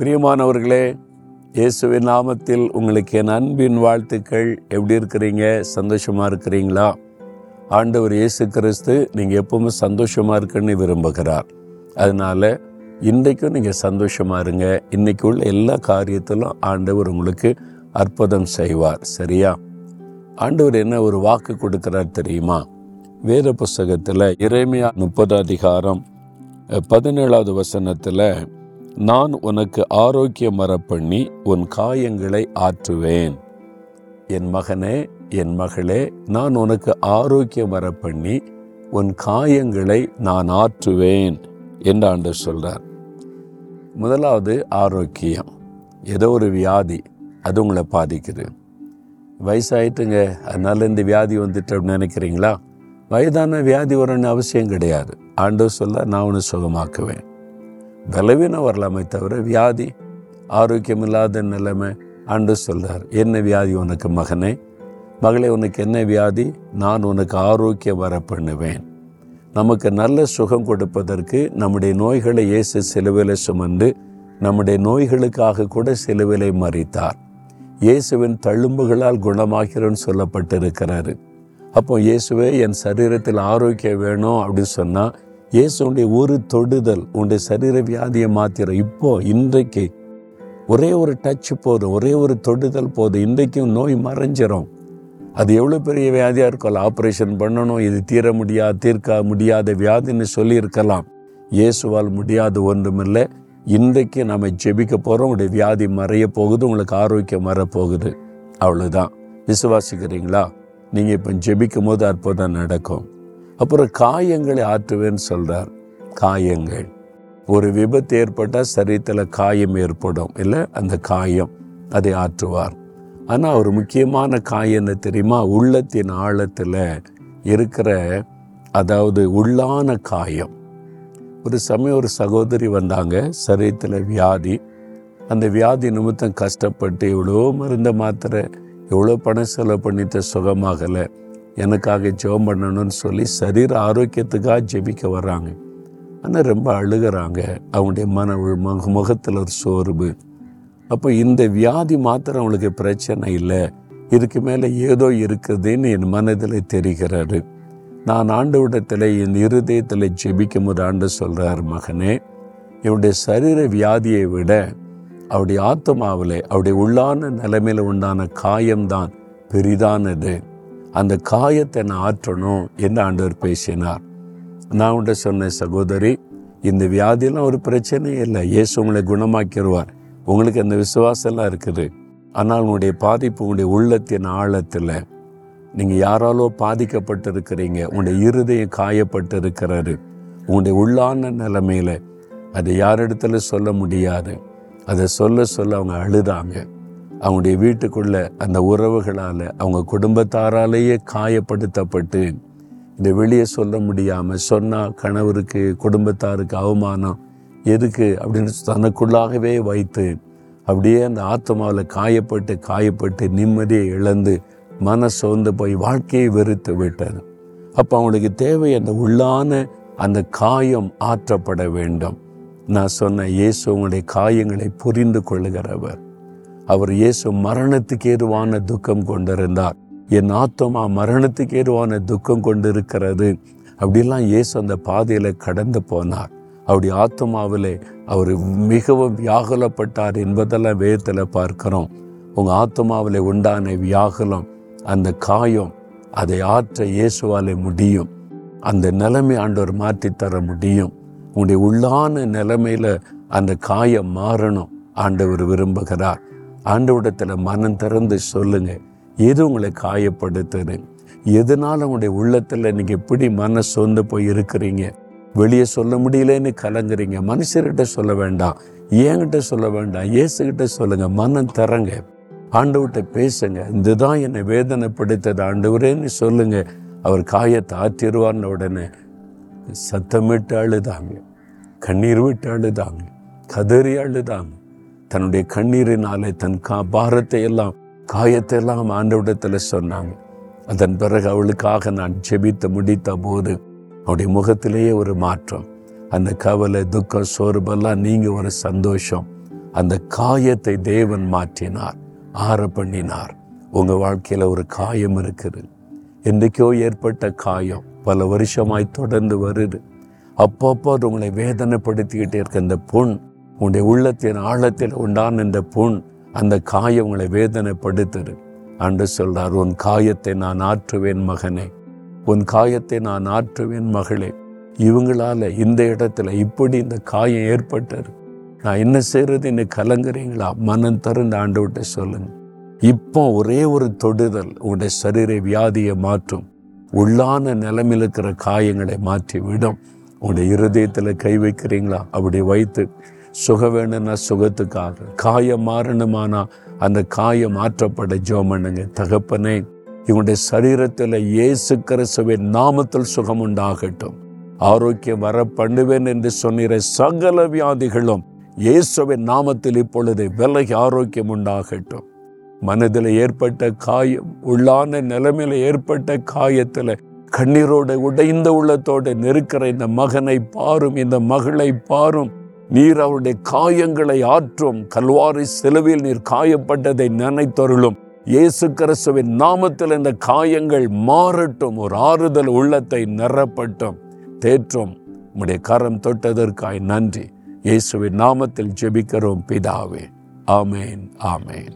பிரியமானவர்களே இயேசுவின் நாமத்தில் உங்களுக்கு என் அன்பின் வாழ்த்துக்கள். எப்படி இருக்கிறீங்க? சந்தோஷமாக இருக்கிறீங்களா? ஆண்டவர் இயேசு கிறிஸ்து நீங்கள் எப்பவுமே சந்தோஷமாக இருக்குன்னு விரும்புகிறார். அதனால இன்றைக்கும் நீங்கள் சந்தோஷமா இருங்க. இன்றைக்கு உள்ள எல்லா காரியத்திலும் ஆண்டவர் உங்களுக்கு அற்புதம் செய்வார். சரியா? ஆண்டவர் என்ன ஒரு வாக்கு கொடுக்கிறார் தெரியுமா? வேத புஸ்தகத்தில் இறைமையா முப்பது அதிகாரம் பதினேழாவது வசனத்தில் நான் உனக்கு ஆரோக்கியம் பண்ணி உன் காயங்களை ஆற்றுவேன். என் மகனே என் மகளே நான் உனக்கு ஆரோக்கியம் பண்ணி உன் காயங்களை நான் ஆற்றுவேன் என்று ஆண்டவர் சொல்றார். முதலாவது ஆரோக்கியம். ஏதோ ஒரு வியாதி அது உங்களை பாதிக்குது. வயசாயிட்டுங்க அதனால இந்த வியாதி வந்துட்டு அப்படின்னு நினைக்கிறீங்களா? வயதான வியாதி வரணும்னு அவசியம் கிடையாது. ஆண்டவர் சொல்ல நான் உன்னை சுகமாக்குவேன். பலவீனம் வரலாமே தவிர வியாதி ஆரோக்கியம் இல்லாத நிலைமை அன்று சொல்கிறார் என்ன வியாதி உனக்கு மகனே? மகளே உனக்கு என்ன வியாதி? நான் உனக்கு ஆரோக்கியம் வர பண்ணுவேன். நமக்கு நல்ல சுகம் கொடுப்பதற்கு நம்முடைய நோய்களை இயேசு சிலுவையில் சுமந்து நம்முடைய நோய்களுக்காக கூட சிலுவிலை மறித்தார் இயேசுவின் தழும்புகளால் குணமாகிறோன்னு சொல்லப்பட்டிருக்கிறாரு. அப்போ இயேசுவே என் சரீரத்தில் ஆரோக்கியம் வேணும் அப்படின்னு சொன்னால் இயேசுடைய ஒரு தொடுதல் உன்னுடைய சரீர வியாதியை மாத்திர இப்போ இன்றைக்கு ஒரே ஒரு டச் போதும் ஒரே ஒரு தொடுதல் போதும் இன்றைக்கும் நோய் மறைஞ்சிரும். அது எவ்வளோ பெரிய வியாதியாக இருக்கலாம். ஆப்ரேஷன் பண்ணணும் இது தீர முடியாது தீர்க்க முடியாத வியாதின்னு சொல்லியிருக்கலாம். இயேசுவால் முடியாத ஒன்றுமில்லை. இன்றைக்கு நம்ம ஜெபிக்க போகிறோம் உங்களுடைய வியாதி மறைய போகுது உங்களுக்கு ஆரோக்கியம் வரப்போகுது. அவ்வளோதான் விசுவாசிக்கிறீங்களா? நீங்கள் இப்போ ஜெபிக்கும் போது அற்புதம் நடக்கும். அப்புறம் காயங்களை ஆற்றுவேன்னு சொல்கிறார் காயங்கள். ஒரு விபத்து ஏற்பட்டால் சரீரத்தில் காயம் ஏற்படும். இல்லை அந்த காயம் அதை ஆற்றுவார். ஆனால் ஒரு முக்கியமான காயம் என்ன தெரியுமா? உள்ளத்தின் ஆழத்தில் இருக்கிற அதாவது உள்ளான காயம். ஒரு சமயம் ஒரு சகோதரி வந்தாங்க சரீரத்தில் வியாதி. அந்த வியாதி நிமித்தம் கஷ்டப்பட்டு எவ்வளோ மருந்த மாத்திரை எவ்வளோ பணம் செலவு பண்ணிட்டு சுகமாகலை. எனக்காக ஜெபம் பண்ணணும்னு சொல்லி சரீர ஆரோக்கியத்துக்காக ஜெபிக்க வர்றாங்க. ஆனால் ரொம்ப அழுகிறாங்க. அவங்களுடைய மன முக முகத்தில் ஒரு சோர்வு. அப்போ இந்த வியாதி மாத்திரம் அவங்களுக்கு பிரச்சனை இல்லை. இதுக்கு மேலே ஏதோ இருக்குதுன்னு என் மனதில் தெரிகிறாரு நான் ஆண்டவிடத்தில் என் இருதயத்தில் ஜெபிக்கும் ஒரு ஆண்டு சொல்கிறார் மகனே இவருடைய சரீர வியாதியை விட அவருடைய ஆத்மாவில் அவருடைய உள்ளான நிலைமையில் உண்டான காயம்தான் பெரிதானது. அந்த காயத்தை நான் ஆற்றணும் என்று ஆண்டவர் பேசினார். நான் உண்ட சொன்ன சகோதரி இந்த வியாதியெல்லாம் ஒரு பிரச்சனையே இல்லை. இயேசு உங்களை குணமாக்கிடுவார். உங்களுக்கு அந்த விசுவாசம்லாம் இருக்குது. ஆனால் உங்களுடைய பாதிப்பு உங்களுடைய உள்ளத்தின் ஆழத்தில் நீங்கள் யாராலோ பாதிக்கப்பட்டிருக்கிறீங்க. உங்களுடைய இருதயம் காயப்பட்டு இருக்கிறாரு உங்களுடைய உள்ளான நிலைமையில் அதை யாரிடத்துல சொல்ல முடியாது. அதை சொல்ல சொல்ல அவங்க அழுதாங்க. அவங்களுடைய வீட்டுக்குள்ள அந்த உறவுகளால் அவங்க குடும்பத்தாராலேயே காயப்படுத்தப்பட்டு இதை வெளியே சொல்ல முடியாமல் சொன்னால் கணவருக்கு குடும்பத்தாருக்கு அவமானம் எதுக்கு அப்படின்னு தனக்குள்ளாகவே வைத்து அப்படியே அந்த ஆத்மாவில் காயப்பட்டு காயப்பட்டு நிம்மதியை இழந்து மன சோர்ந்து போய் வாழ்க்கையை வெறுத்து விட்டது. அப்போ அவங்களுக்கு தேவை அந்த உள்ளான அந்த காயம் ஆற்றப்பட வேண்டும். நான் சொன்ன இயேசு உங்களுடைய காயங்களை புரிந்து கொள்ளுகிறவர். அவர் இயேசு மரணத்துக்கு ஏதுவான துக்கம் கொண்டிருந்தார். என் ஆத்தமா மரணத்துக்கு ஏதுவான துக்கம் கொண்டிருக்கிறது. அப்படிலாம் இயேசு அந்த பாதையில் கடந்து போனார். அவருடைய ஆத்மாவிலே அவர் மிகவும் வியாகுலப்பட்டார் என்பதெல்லாம் வேதத்தில் பார்க்கிறோம். உங்கள் ஆத்மாவில் உண்டான வியாகுலம் அந்த காயம் அதை ஆற்ற இயேசுவாலே முடியும். அந்த நிலைமை ஆண்டவர் மாற்றித் தர முடியும். உங்களுடைய உள்ளான நிலைமையில அந்த காயம் மாறணும். ஆண்டவர் விரும்புகிறார். ஆண்டவிடத்தில் மனம் திறந்து சொல்லுங்கள் எது உங்களை காயப்படுத்துது? எதனால உங்களுடைய உள்ளத்தில் நீங்கள் எப்படி மன சொந்து போய் இருக்கிறீங்க? வெளியே சொல்ல முடியலன்னு கலங்குறீங்க. மனுஷர்கிட்ட சொல்ல வேண்டாம். ஏங்கிட்ட சொல்ல வேண்டாம். இயேசுகிட்ட சொல்லுங்கள் மனம் திறங்க. ஆண்டவர்கிட்ட பேசுங்க. இதுதான் என்னை வேதனைப்படுத்தது. ஆண்டவரேன்னு சொல்லுங்க. அவர் காயத்தை ஆத்திருவார்ன உடனே சத்தமிட்டு அழுதாங்க. கண்ணீர் விட்டு அழுதாங்க. கதறி அழுதாங்க. தன்னுடைய கண்ணீரினாலே தன் கா பாரத்தை எல்லாம் காயத்தை எல்லாம் ஆண்டவிடத்தில் சொன்னாங்க. அதன் பிறகு அவளுக்காக நான் ஜெபித்து முடித்த போது அவருடைய முகத்திலேயே ஒரு மாற்றம். அந்த கவலை துக்கம் சோர்வெல்லாம் நீங்க ஒரு சந்தோஷம். அந்த காயத்தை தேவன் மாற்றினார் ஆற பண்ணினார். உங்க வாழ்க்கையில ஒரு காயம் இருக்குது. என்றைக்கோ ஏற்பட்ட காயம் பல வருஷமாய் தொடர்ந்து வருது. அப்பப்போ அது உங்களை வேதனைப்படுத்திக்கிட்டே இருக்க இந்த புண் உங்களுடைய உள்ளத்தின் ஆழத்தில் உண்டான இந்த புண் அந்த காயம் உங்களை வேதனைப்படுத்துது. அன்று சொல்றார் உன் காயத்தை நான் ஆற்றுவேன் மகனே. உன் காயத்தை நான் ஆற்றுவேன் மகளே. இவங்களால இந்த இடத்துல இப்படி இந்த காயம் ஏற்பட்டது. நான் என்ன செய்யறது என்ன கலங்குறீங்களா? மனம் திறந்து ஆண்டு விட்டு சொல்லுங்க. இப்போ ஒரே ஒரு தொடுதல் உங்களுடைய சரீர வியாதியை மாற்றும். உள்ளான நிலமில் இருக்கிற காயங்களை மாற்றி விடும் உங்களுடைய இருதயத்தில் கை வைக்கிறீங்களா? அப்படி வைத்து சுக வேணும்னா சுகத்துக்காக. காயம் மாறணுமானா அந்த காயம் மாற்றப்பட ஜோம் பண்ணுங்க தகப்பனே இவங்களுடைய சரீரத்தில் இயேசு கிறிஸ்துவின் நாமத்தில் சுகம் உண்டாகட்டும் ஆரோக்கியம் வர பண்ணுவேன் என்று சொன்னிற சகல வியாதிகளும் இயேசுவின் நாமத்தில் இப்பொழுது விலகி ஆரோக்கியம் உண்டாகட்டும். மனதில் ஏற்பட்ட காயம் உள்ளான நிலைமையில் ஏற்பட்ட காயத்தில் கண்ணீரோடு உடைந்த உள்ளத்தோடு நெருக்கிற இந்த மகனை பாரும் இந்த மகளை பாரும். நீர் அவருடைய காயங்களை ஆற்றும் கல்வாரி செலவில் நீர் காயப்பட்டதை நினைத்தருளும். இயேசு கிறிஸ்துவின் நாமத்தில் இந்த காயங்கள் மாறட்டும் ஒரு ஆறுதல் உள்ளத்தை நிரப்பட்டும். தேற்றும் உம்முடைய கரம் தொட்டதற்காய் நன்றி. இயேசுவின் நாமத்தில் ஜெபிக்கிறோம் பிதாவே. ஆமேன் ஆமேன்.